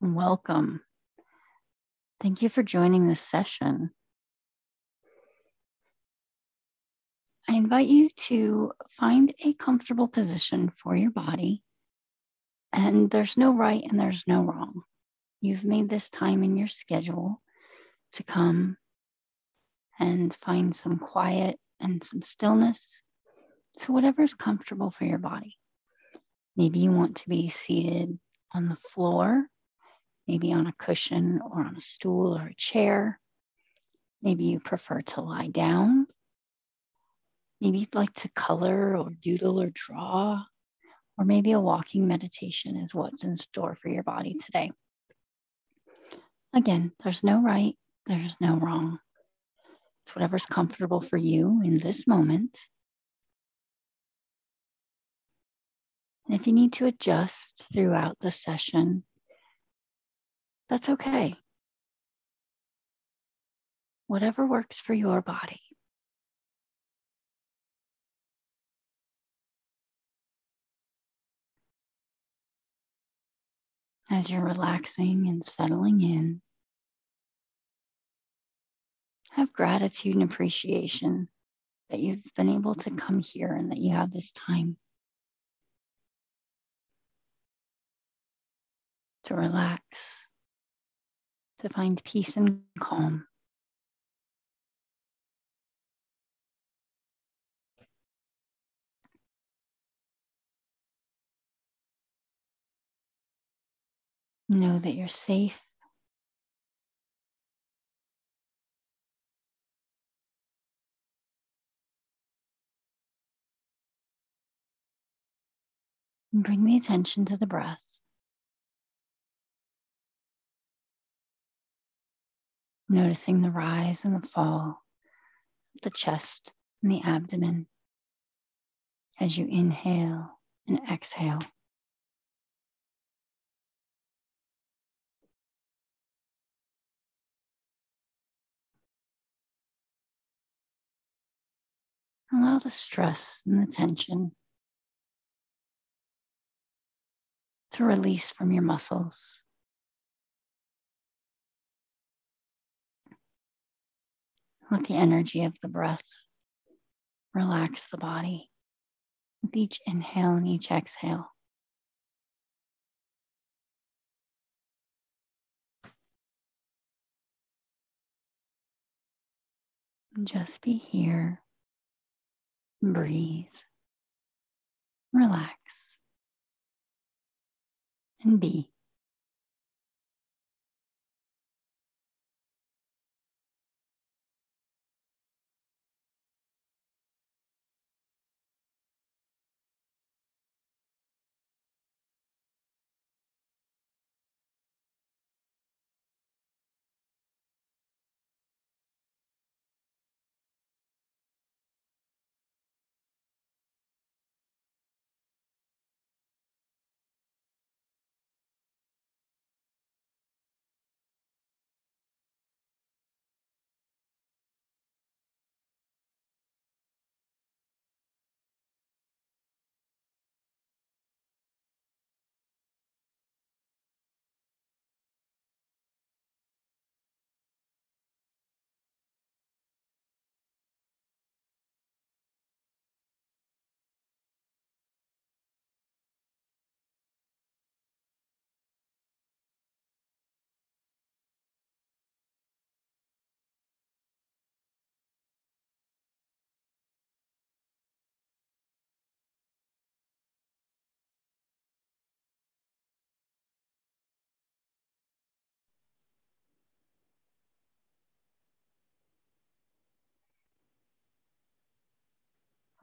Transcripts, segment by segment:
Welcome. Thank you for joining this session. I invite you to find a comfortable position for your body. And there's no right and there's no wrong. You've made this time in your schedule to come and find some quiet and some stillness. So, whatever's comfortable for your body. Maybe you want to be seated on the floor, maybe on a cushion or on a stool or a chair. Maybe you prefer to lie down. Maybe you'd like to color or doodle or draw, or maybe a walking meditation is what's in store for your body today. Again, there's no right, there's no wrong. It's whatever's comfortable for you in this moment. And if you need to adjust throughout the session, that's okay. Whatever works for your body. As you're relaxing and settling in, have gratitude and appreciation that you've been able to come here and that you have this time. to relax, to find peace and calm. Know that you're safe. Bring the attention to the breath. Noticing the rise and the fall of the chest and the abdomen as you inhale and exhale. Allow the stress and the tension to release from your muscles. Let the energy of the breath relax the body with each inhale and each exhale. Just be here, breathe, relax, and be.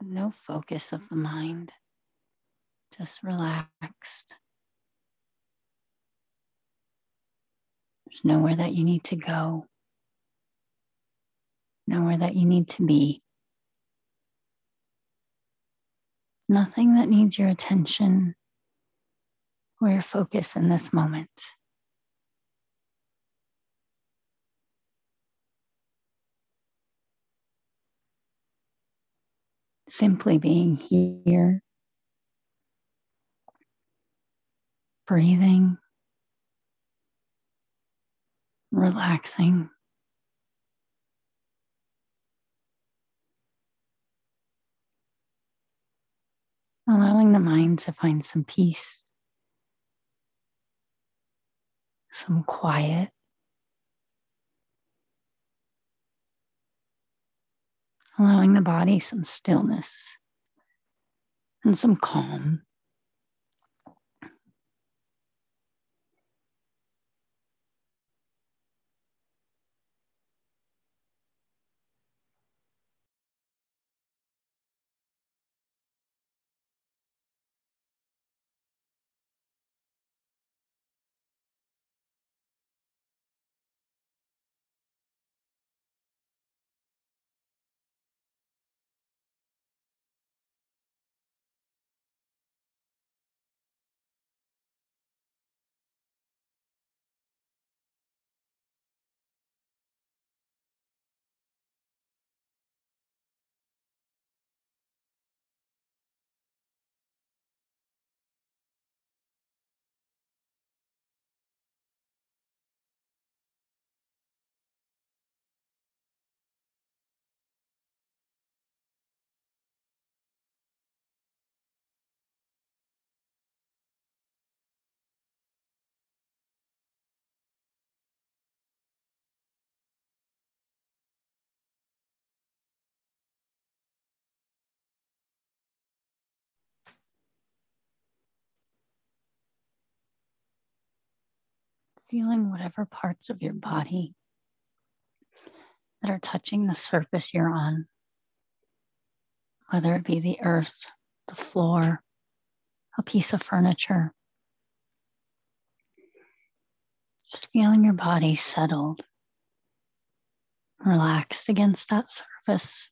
No focus of the mind, just relaxed. There's nowhere that you need to go, nowhere that you need to be. Nothing that needs your attention or your focus in this moment. Simply being here, breathing, relaxing. Allowing the mind to find some peace, some quiet. Allowing the body some stillness and some calm. Feeling whatever parts of your body that are touching the surface you're on, whether it be the earth, the floor, a piece of furniture. Just feeling your body settled, relaxed against that surface.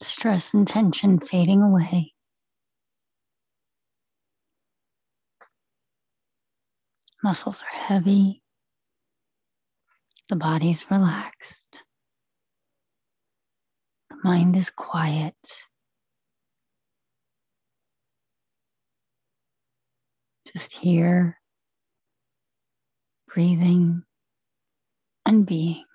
Stress and tension fading away. Muscles are heavy. The body's relaxed. The mind is quiet. Just here, breathing and being.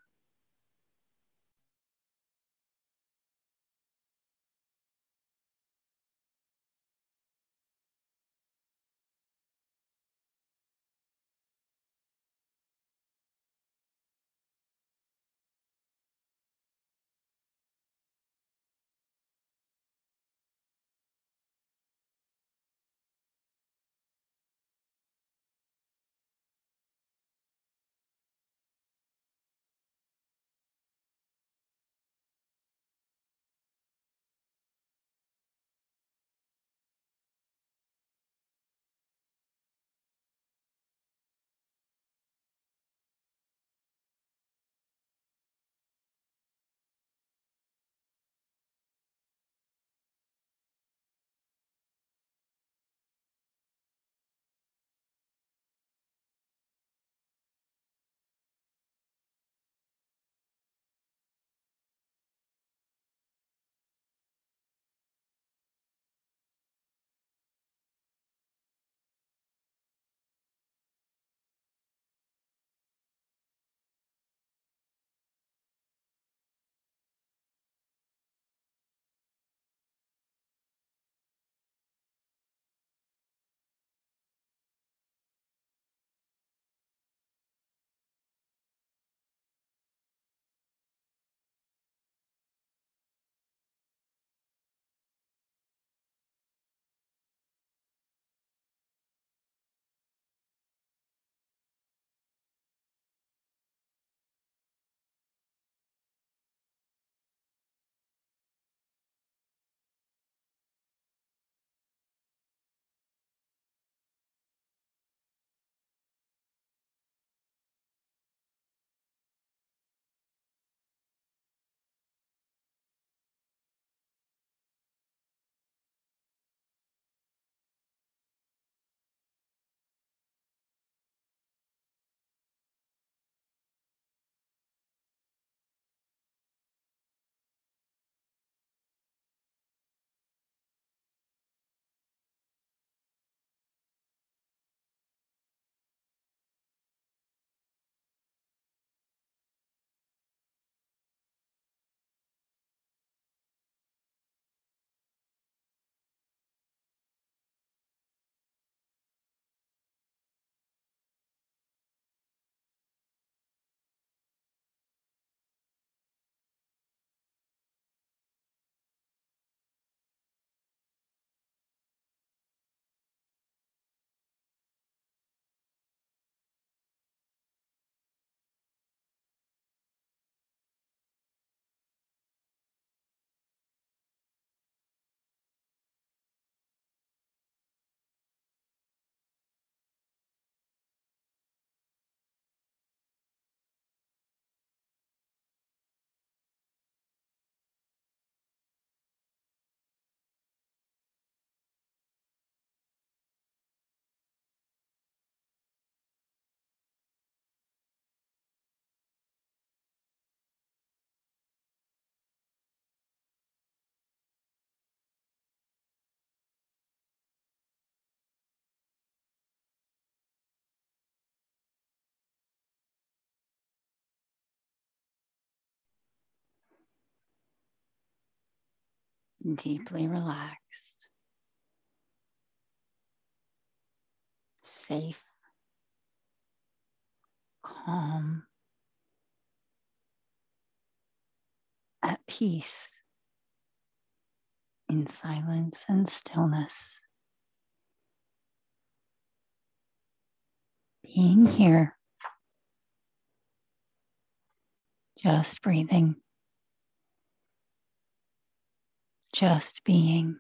Deeply relaxed, safe, calm, at peace in silence and stillness. Being here, just breathing, just being.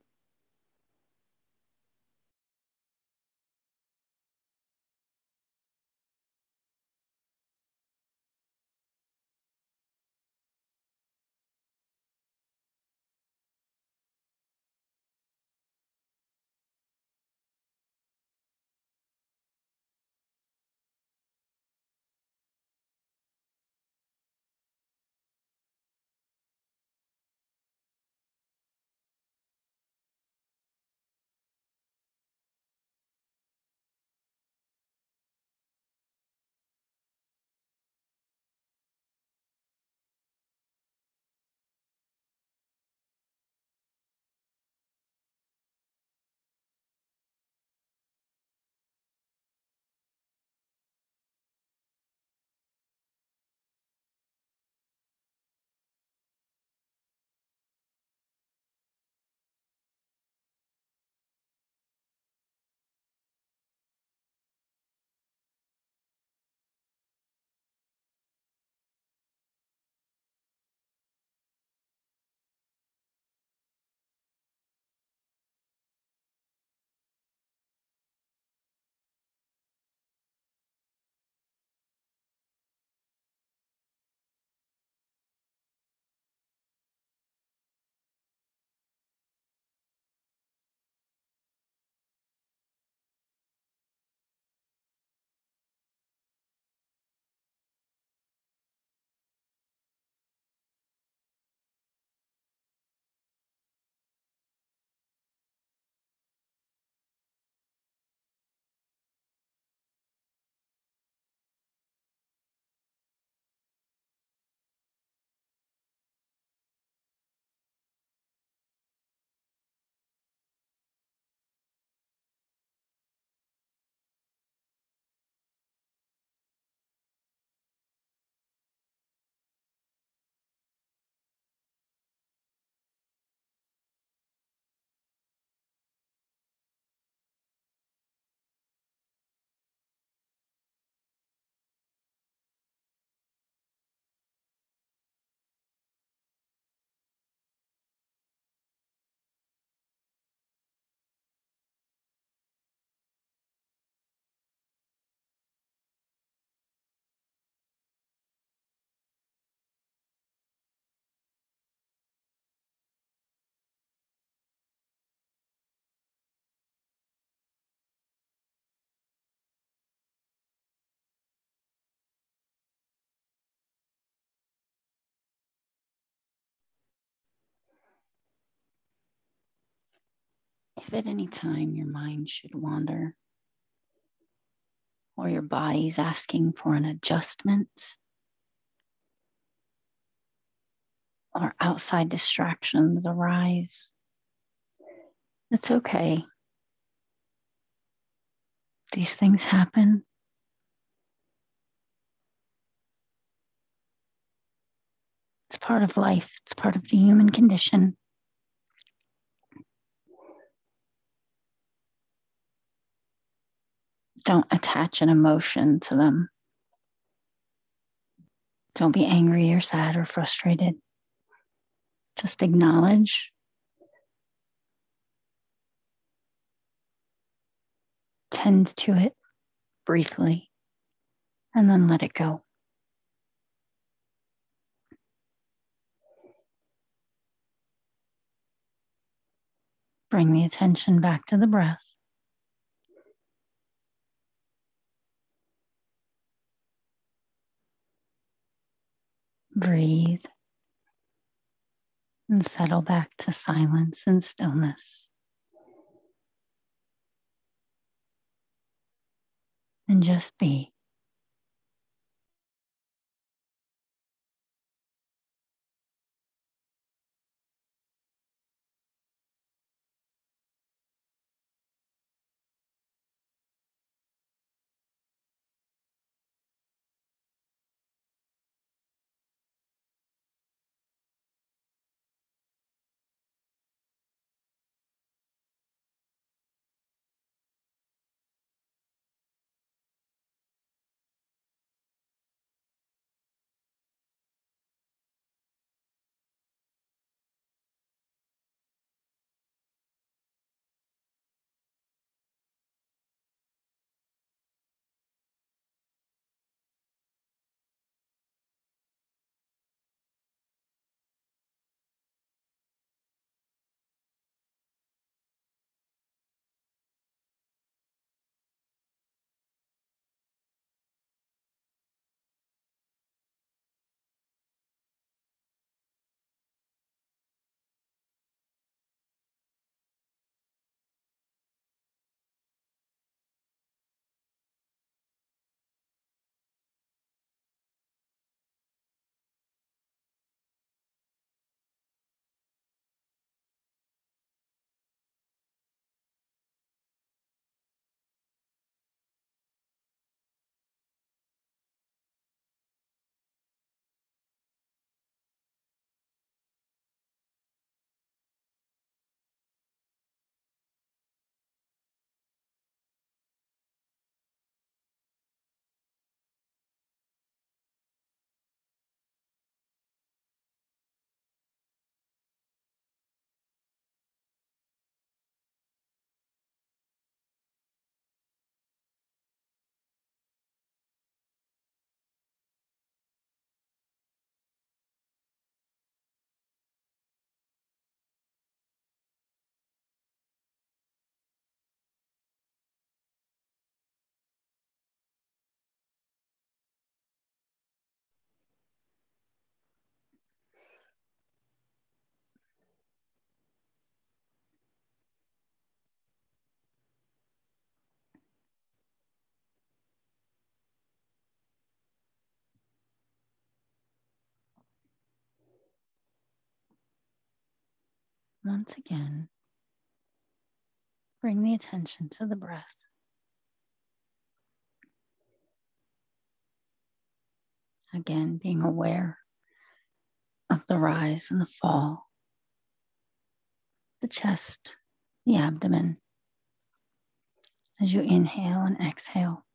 At any time your mind should wander or your body's asking for an adjustment or outside distractions arise, it's okay. These things happen. It's part of life, it's part of the human condition. Don't attach an emotion to them. Don't be angry or sad or frustrated. Just acknowledge. Tend to it briefly and then let it go. Bring the attention back to the breath. Breathe and settle back to silence and stillness. And just be. Once again, bring the attention to the breath. Again, being aware of the rise and the fall, the chest, the abdomen, as you inhale and exhale.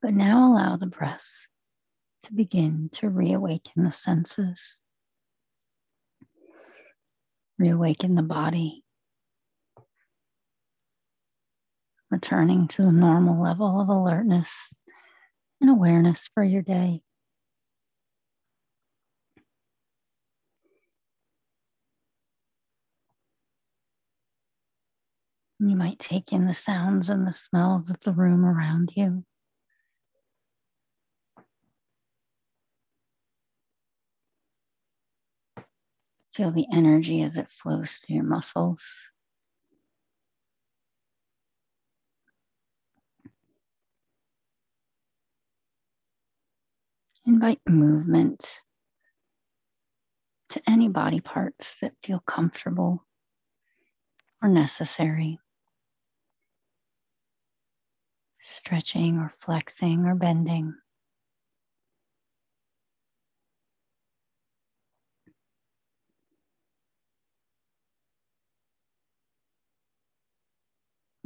But now allow the breath to begin to reawaken the senses, reawaken the body, returning to the normal level of alertness and awareness for your day. You might take in the sounds and the smells of the room around you. Feel the energy as it flows through your muscles. Invite movement to any body parts that feel comfortable or necessary. Stretching or flexing or bending.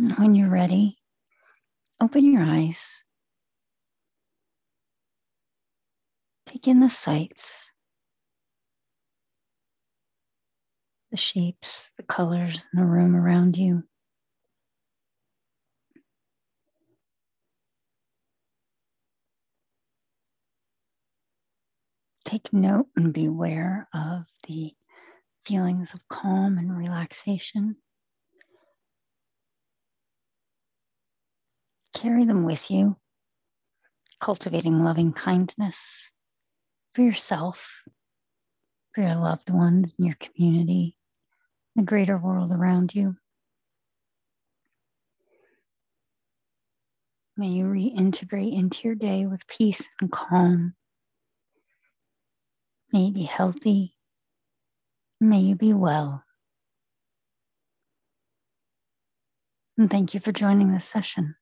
And when you're ready, open your eyes Take in the sights, the shapes, the colors in the room around you. Take note and beware of the feelings of calm and relaxation. Carry them with you, cultivating loving kindness for yourself, for your loved ones in your community, the greater world around you. May you reintegrate into your day with peace and calm. May you be healthy. May you be well. And thank you for joining this session.